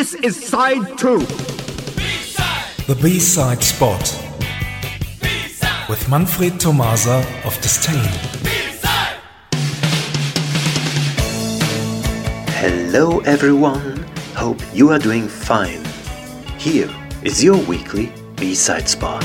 This is side two. The B-side spot with Manfred Tomasa of Disdain. Hello everyone, hope you are doing fine. Here is your weekly B-side spot.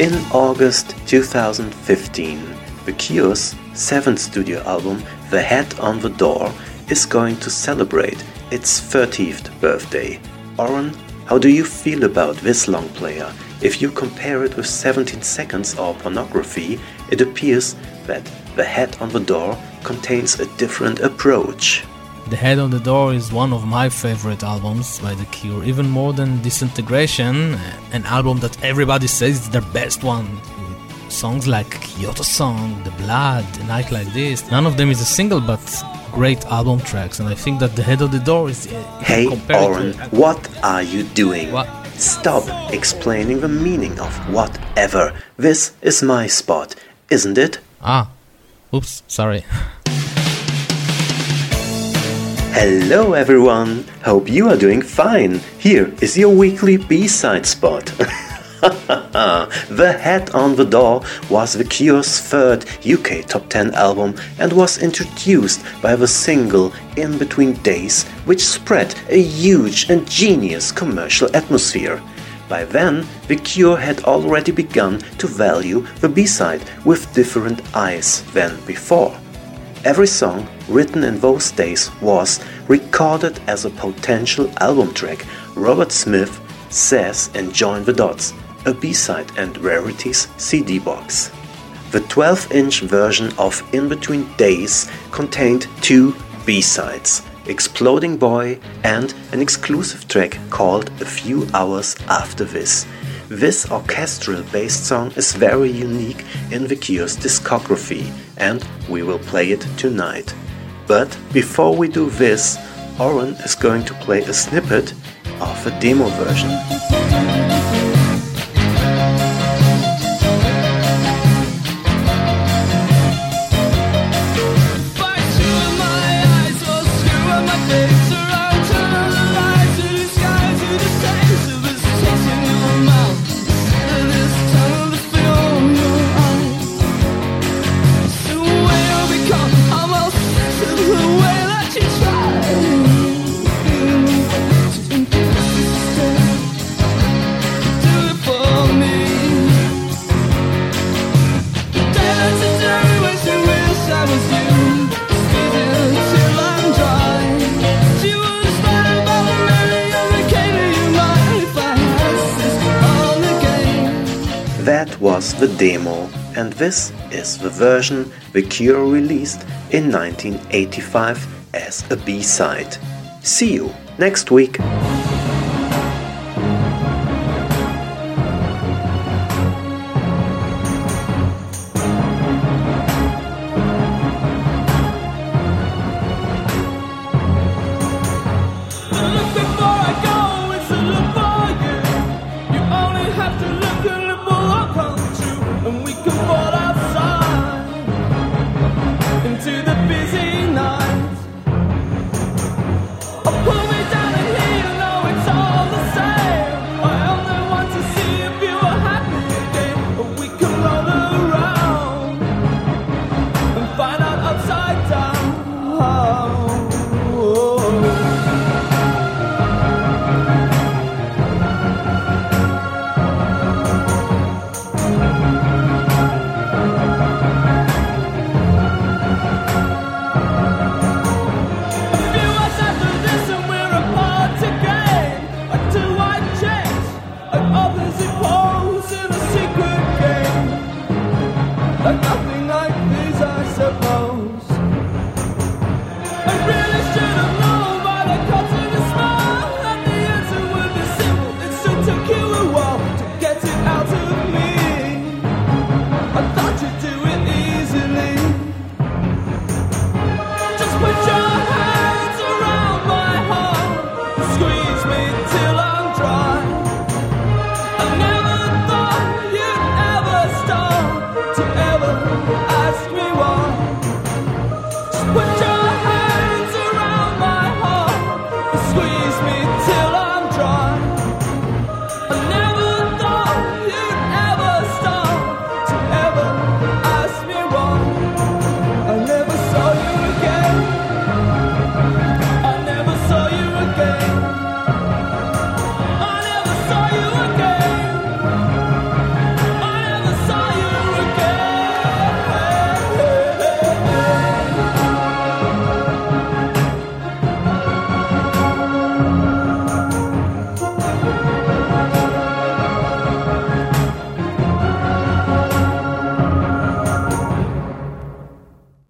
In August 2015, The Cure's seventh studio album, The Head on the Door, is going to celebrate its 30th birthday. Oren, how do you feel about this long player? If you compare it with 17 Seconds or Pornography, it appears that The Head on the Door contains a different approach. The Head on the Door is one of my favorite albums by The Cure, even more than Disintegration, an album that everybody says is their best one. Songs like Kyoto Song, The Blood, A Night Like This, none of them is a single, but great album tracks, and I think that The Head of the Door is. Hey, Oren, what are you doing? What? Stop explaining the meaning of whatever. This is my spot, isn't it? Ah, oops, sorry. Hello everyone, hope you are doing fine. Here is your weekly B-side spot. Uh, the Head on the Door was The Cure's third UK top 10 album and was introduced by the single In Between Days, which spread a huge and genius commercial atmosphere. By then, The Cure had already begun to value the B-side with different eyes than before. Every song written in those days was recorded as a potential album track. Robert Smith says and Join the Dots, a B-side and rarities CD box. The 12-inch version of In Between Days contained two B-sides, Exploding Boy and an exclusive track called A Few Hours After This. This orchestral based song is very unique in The Cure's discography and we will play it tonight. But before we do this, Oren is going to play a snippet of a demo version. Was the demo, and this is the version The Cure released in 1985 as a B side. See you next week.